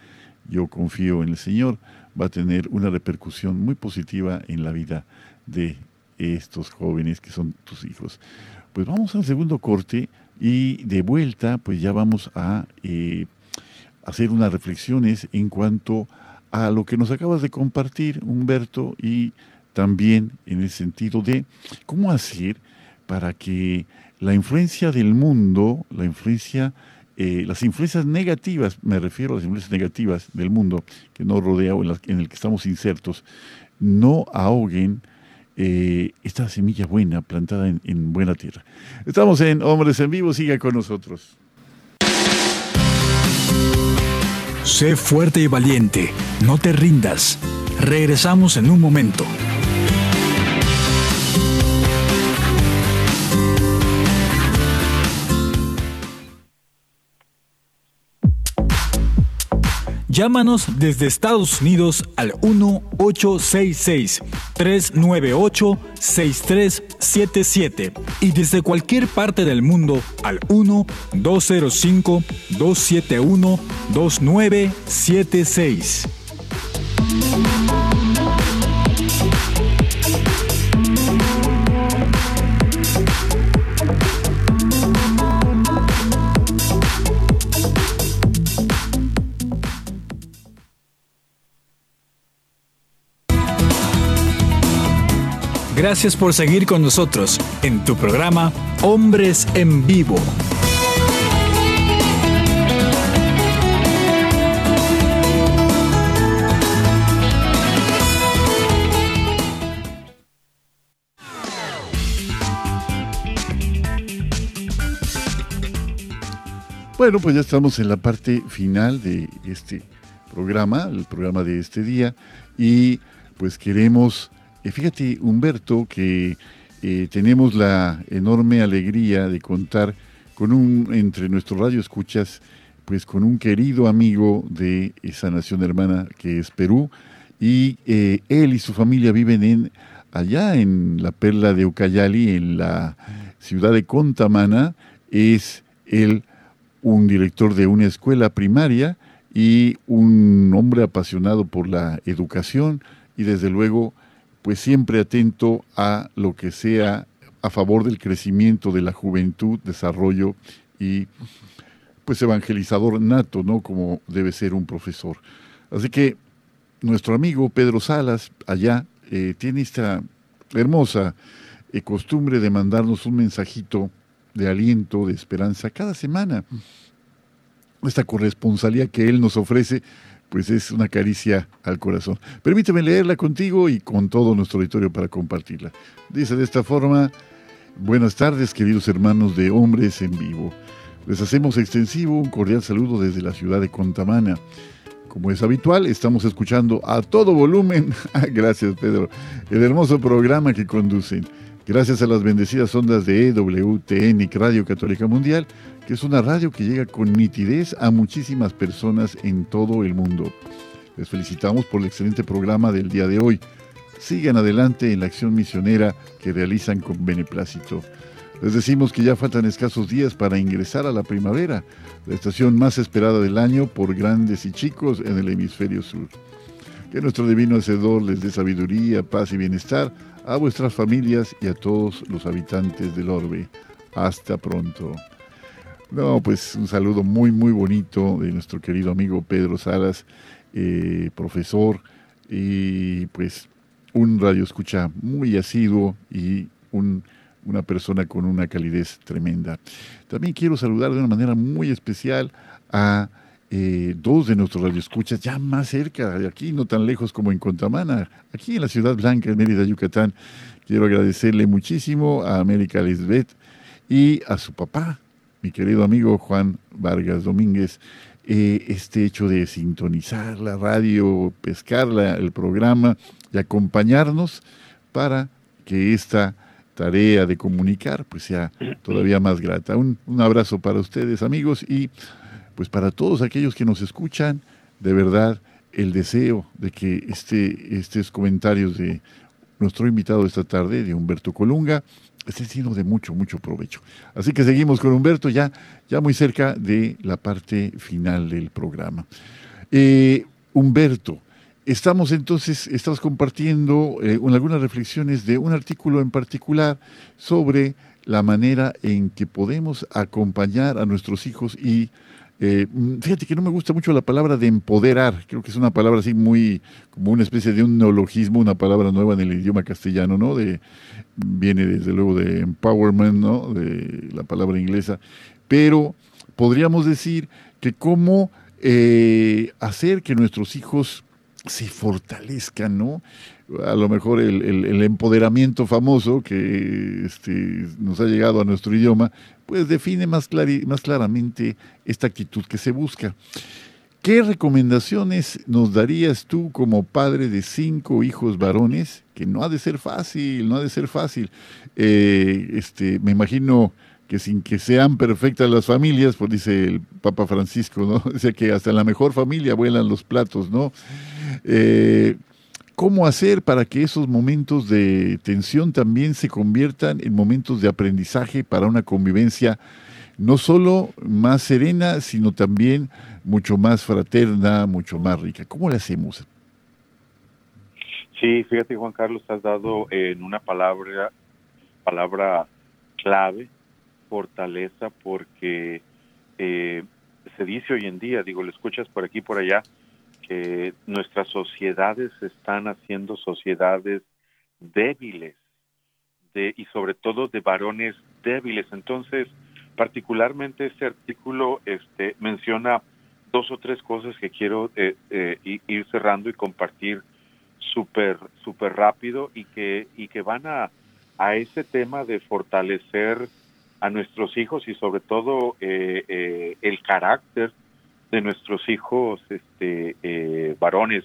yo confío en el Señor, va a tener una repercusión muy positiva en la vida de estos jóvenes que son tus hijos. Pues vamos al segundo corte y de vuelta, pues ya vamos a eh, hacer unas reflexiones en cuanto a lo que nos acabas de compartir, Humberto, y también en el sentido de cómo hacer para que la influencia del mundo, la influencia, eh, las influencias negativas, me refiero a las influencias negativas del mundo que nos rodea o en, el que estamos insertos, no ahoguen eh, esta semilla buena plantada en, en buena tierra. Estamos en Hombres en Vivo, siga con nosotros. Sé fuerte y valiente, no te rindas. Regresamos en un momento. Llámanos desde Estados Unidos al 1-866-398-6377 y desde cualquier parte del mundo al 1-205-271-2976. Gracias por seguir con nosotros en tu programa Hombres en Vivo. Bueno, pues ya estamos en la parte final de este programa, el programa de este día, y pues queremos fíjate, Humberto, que eh, tenemos la enorme alegría de contar con un, entre nuestros radioescuchas, pues con un querido amigo de esa nación hermana que es Perú, y eh, él y su familia viven en allá en la perla de Ucayali, en la ciudad de Contamana, es él un director de una escuela primaria y un hombre apasionado por la educación. Y desde luego pues siempre atento a lo que sea a favor del crecimiento de la juventud, desarrollo y pues evangelizador nato, ¿no? Como debe ser un profesor. Así que nuestro amigo Pedro Salas, allá, eh, tiene esta hermosa eh, costumbre de mandarnos un mensajito de aliento, de esperanza cada semana. Esta corresponsalía que él nos ofrece pues es una caricia al corazón. Permíteme leerla contigo y con todo nuestro auditorio para compartirla. Dice de esta forma, buenas tardes queridos hermanos de Hombres en Vivo. Les hacemos extensivo un cordial saludo desde la ciudad de Contamana. Como es habitual, estamos escuchando a todo volumen, [laughs] gracias Pedro, el hermoso programa que conducen. Gracias a las bendecidas ondas de EWTN Radio Católica Mundial, que es una radio que llega con nitidez a muchísimas personas en todo el mundo. Les felicitamos por el excelente programa del día de hoy. Sigan adelante en la acción misionera que realizan con beneplácito. Les decimos que ya faltan escasos días para ingresar a la primavera, la estación más esperada del año por grandes y chicos en el hemisferio sur. Que nuestro divino Hacedor les dé sabiduría, paz y bienestar a vuestras familias y a todos los habitantes del orbe. Hasta pronto. No, pues un saludo muy, muy bonito de nuestro querido amigo Pedro Salas, eh, profesor, y pues un radio escucha muy asiduo y un una persona con una calidez tremenda. También quiero saludar de una manera muy especial a eh, dos de nuestros radioescuchas, ya más cerca de aquí, no tan lejos como en Contamana, aquí en la Ciudad Blanca, en Mérida, Yucatán. Quiero agradecerle muchísimo a América Lisbeth y a su papá, mi querido amigo Juan Vargas Domínguez, eh, este hecho de sintonizar la radio, pescar el programa y acompañarnos para que esta tarea de comunicar pues sea todavía más grata. Un, abrazo para ustedes amigos y pues para todos aquellos que nos escuchan, de verdad el deseo de que este, estos comentarios de nuestro invitado esta tarde, de Humberto Colunga, estén siendo de mucho, mucho provecho. Así que seguimos con Humberto ya, ya muy cerca de la parte final del programa. Eh, Humberto, Estamos entonces, estamos compartiendo eh, algunas reflexiones de un artículo en particular sobre la manera en que podemos acompañar a nuestros hijos y eh, fíjate que no me gusta mucho la palabra de empoderar, creo que es una palabra así muy, como una especie de un neologismo, una palabra nueva en el idioma castellano, ¿no? De, viene desde luego de empowerment, ¿no? De la palabra inglesa, pero podríamos decir que cómo eh, hacer que nuestros hijos se fortalezcan, ¿no? A lo mejor el, empoderamiento famoso que este, nos ha llegado a nuestro idioma, pues define más, más claramente esta actitud que se busca. ¿Qué recomendaciones nos darías tú como padre de cinco hijos varones? Que no ha de ser fácil, no ha de ser fácil. Eh, este, me imagino que sin que sean perfectas las familias, pues dice el Papa Francisco, ¿no? [laughs] Dice que hasta en la mejor familia vuelan los platos, ¿no? Eh, ¿Cómo hacer para que esos momentos de tensión también se conviertan en momentos de aprendizaje para una convivencia no solo más serena, sino también mucho más fraterna, mucho más rica? ¿Cómo le hacemos? Sí, fíjate Juan Carlos, has dado en una palabra, palabra clave, fortaleza, porque eh, se dice hoy en día, digo, lo escuchas por aquí por allá, nuestras sociedades están haciendo sociedades débiles de, y sobre todo de varones débiles. Entonces, particularmente este artículo este, menciona dos o tres cosas que quiero eh, eh, ir cerrando y compartir súper súper rápido y que y que van a, a ese tema de fortalecer a nuestros hijos y sobre todo eh, el carácter de nuestros hijos este, eh, varones.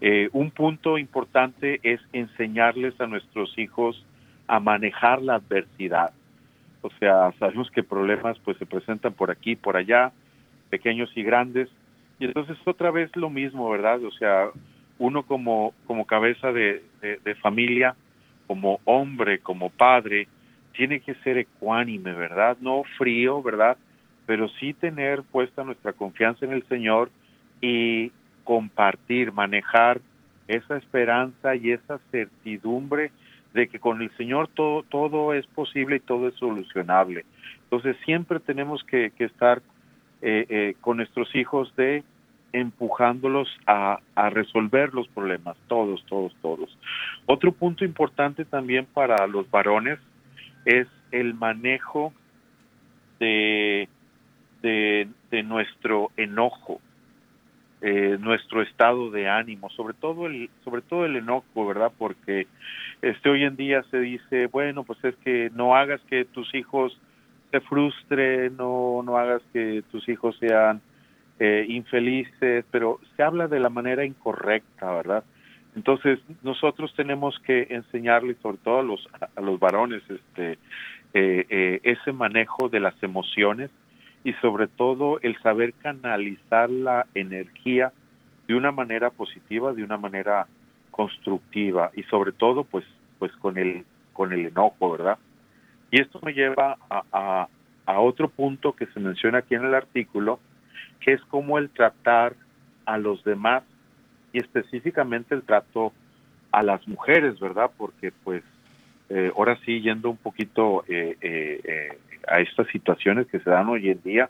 Eh, un punto importante es enseñarles a nuestros hijos a manejar la adversidad. O sea, sabemos que problemas pues se presentan por aquí, por allá, pequeños y grandes. Y entonces otra vez lo mismo, ¿verdad? O sea, uno como, como cabeza de familia, como hombre, como padre, tiene que ser ecuánime, ¿verdad? No frío, ¿verdad? pero sí tener puesta nuestra confianza en el Señor y compartir, manejar esa esperanza y esa certidumbre de que con el Señor todo, todo es posible y todo es solucionable. Entonces siempre tenemos que, estar eh, eh, con nuestros hijos de empujándolos a, a, resolver los problemas, todos, todos, todos. Otro punto importante también para los varones es el manejo de de, nuestro enojo, eh, nuestro estado de ánimo, sobre todo el, sobre todo el enojo, ¿verdad? Porque este hoy en día se dice, bueno, pues es que no hagas que tus hijos se frustren, no, no hagas que tus hijos sean eh, infelices, pero se habla de la manera incorrecta, ¿verdad? Entonces nosotros tenemos que enseñarle, sobre todo a los, a los varones, este, eh, eh, ese manejo de las emociones y sobre todo el saber canalizar la energía de una manera positiva, de una manera constructiva y sobre todo pues pues con el con el enojo, ¿verdad? Y esto me lleva a, a otro punto que se menciona aquí en el artículo, que es como el tratar a los demás y específicamente el trato a las mujeres, ¿verdad? Porque pues eh, ahora sí, yendo un poquito eh, eh, a estas situaciones que se dan hoy en día,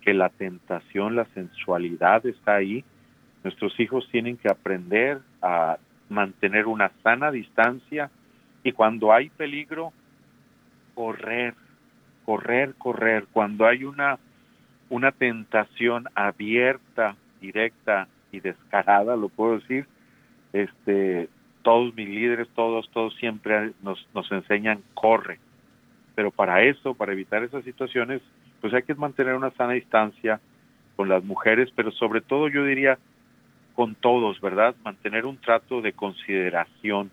que la tentación, la sensualidad está ahí, nuestros hijos tienen que aprender a mantener una sana distancia y cuando hay peligro, correr, correr, correr. Cuando hay una una tentación abierta, directa descarada, lo puedo decir, este, todos mis líderes, todos, todos siempre nos, nos enseñan corre. Pero para eso, para evitar esas situaciones, pues hay que mantener una sana distancia con las mujeres, pero sobre todo yo diría con todos, ¿verdad? Mantener un trato de consideración,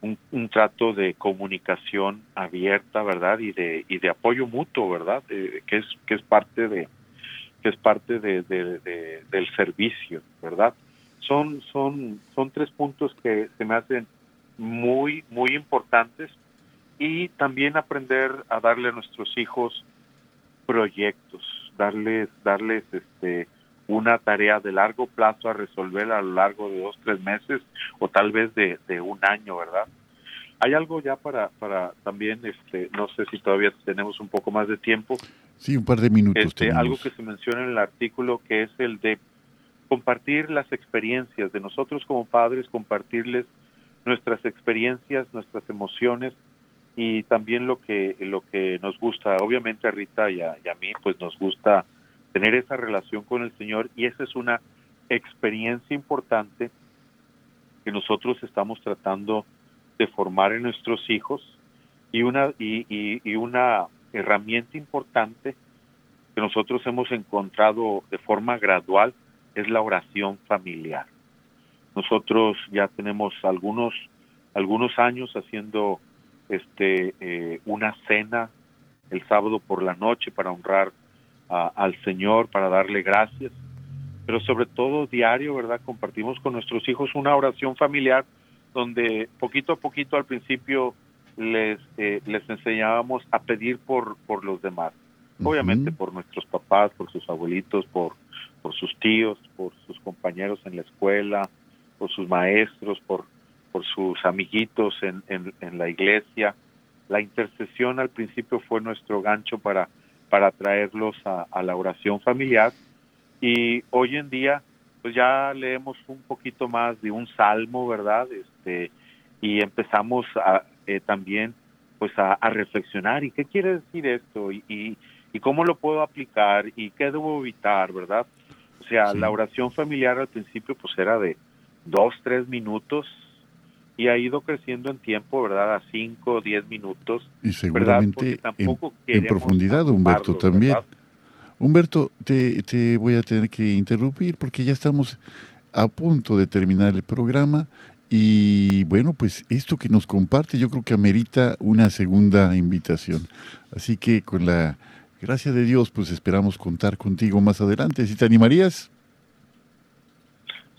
un, trato de comunicación abierta, ¿verdad? Y de, y de apoyo mutuo, ¿verdad? que, es, que es parte de que es parte de, del servicio, ¿verdad? Son, son, son tres puntos que se me hacen muy, muy importantes y también aprender a darle a nuestros hijos proyectos, darles, darles este, una tarea de largo plazo a resolver a lo largo de dos, tres meses o tal vez de, un año, ¿verdad? Hay algo ya para, para también, este, no sé si todavía tenemos un poco más de tiempo. Sí, un par de minutos. Este, algo que se menciona en el artículo que es el de compartir las experiencias de nosotros como padres, compartirles nuestras experiencias, nuestras emociones y también lo que lo que nos gusta. Obviamente a Rita y a mí pues nos gusta tener esa relación con el Señor y esa es una experiencia importante que nosotros estamos tratando de formar en nuestros hijos y una y, y, una herramienta importante que nosotros hemos encontrado de forma gradual es la oración familiar. Nosotros ya tenemos algunos algunos años haciendo este eh, una cena el sábado por la noche para honrar al Señor, para darle gracias, pero sobre todo diario, ¿verdad? Compartimos con nuestros hijos una oración familiar donde poquito a poquito al principio les, eh, les enseñábamos a pedir por, por los demás, obviamente por nuestros papás, por sus abuelitos, por, por sus tíos, por sus compañeros en la escuela, por sus maestros, por, por sus amiguitos en, en, en la iglesia. La intercesión al principio fue nuestro gancho para para traerlos a, la oración familiar. Y hoy en día, pues ya leemos un poquito más de un salmo, ¿verdad? Este, y empezamos a, eh, también pues a, reflexionar, ¿y qué quiere decir esto? Y, y, cómo lo puedo aplicar? ¿Y qué debo evitar, verdad? O sea, la oración familiar al principio pues era de dos, tres minutos y ha ido creciendo en tiempo, ¿verdad? A 5 o 10 minutos. Y seguramente en, profundidad, Humberto, también. Humberto, te, te voy a tener que interrumpir porque ya estamos a punto de terminar el programa y bueno, pues esto que nos comparte yo creo que amerita una segunda invitación. Así que con la gracia de Dios, pues esperamos contar contigo más adelante. Si te animarías.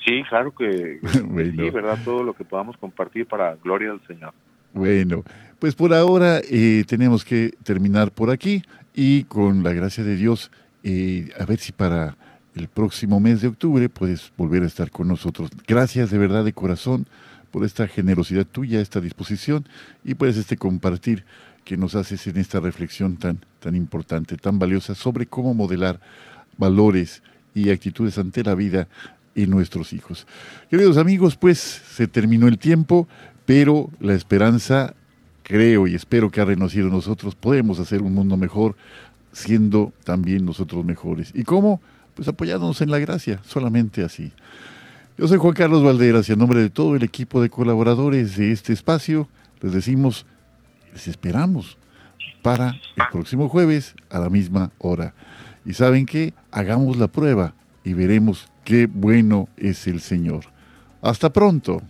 Sí, claro que [laughs] sí, ¿verdad? Todo lo que podamos compartir para gloria del Señor. Bueno, pues por ahora eh, tenemos que terminar por aquí y con la gracia de Dios, eh, a ver si para el próximo mes de octubre puedes volver a estar con nosotros. Gracias de verdad de corazón por esta generosidad tuya, esta disposición y puedes este compartir que nos haces en esta reflexión tan, tan importante, tan valiosa sobre cómo modelar valores y actitudes ante la vida y nuestros hijos. Queridos amigos, pues se terminó el tiempo, pero la esperanza, creo y espero que ha renacido en nosotros, podemos hacer un mundo mejor siendo también nosotros mejores. ¿Y cómo? Pues apoyándonos en la gracia, solamente así. Yo soy Juan Carlos Valderas y en nombre de todo el equipo de colaboradores de este espacio, les decimos, les esperamos para el próximo jueves a la misma hora. Y saben que hagamos la prueba y veremos qué bueno es el Señor. Hasta pronto.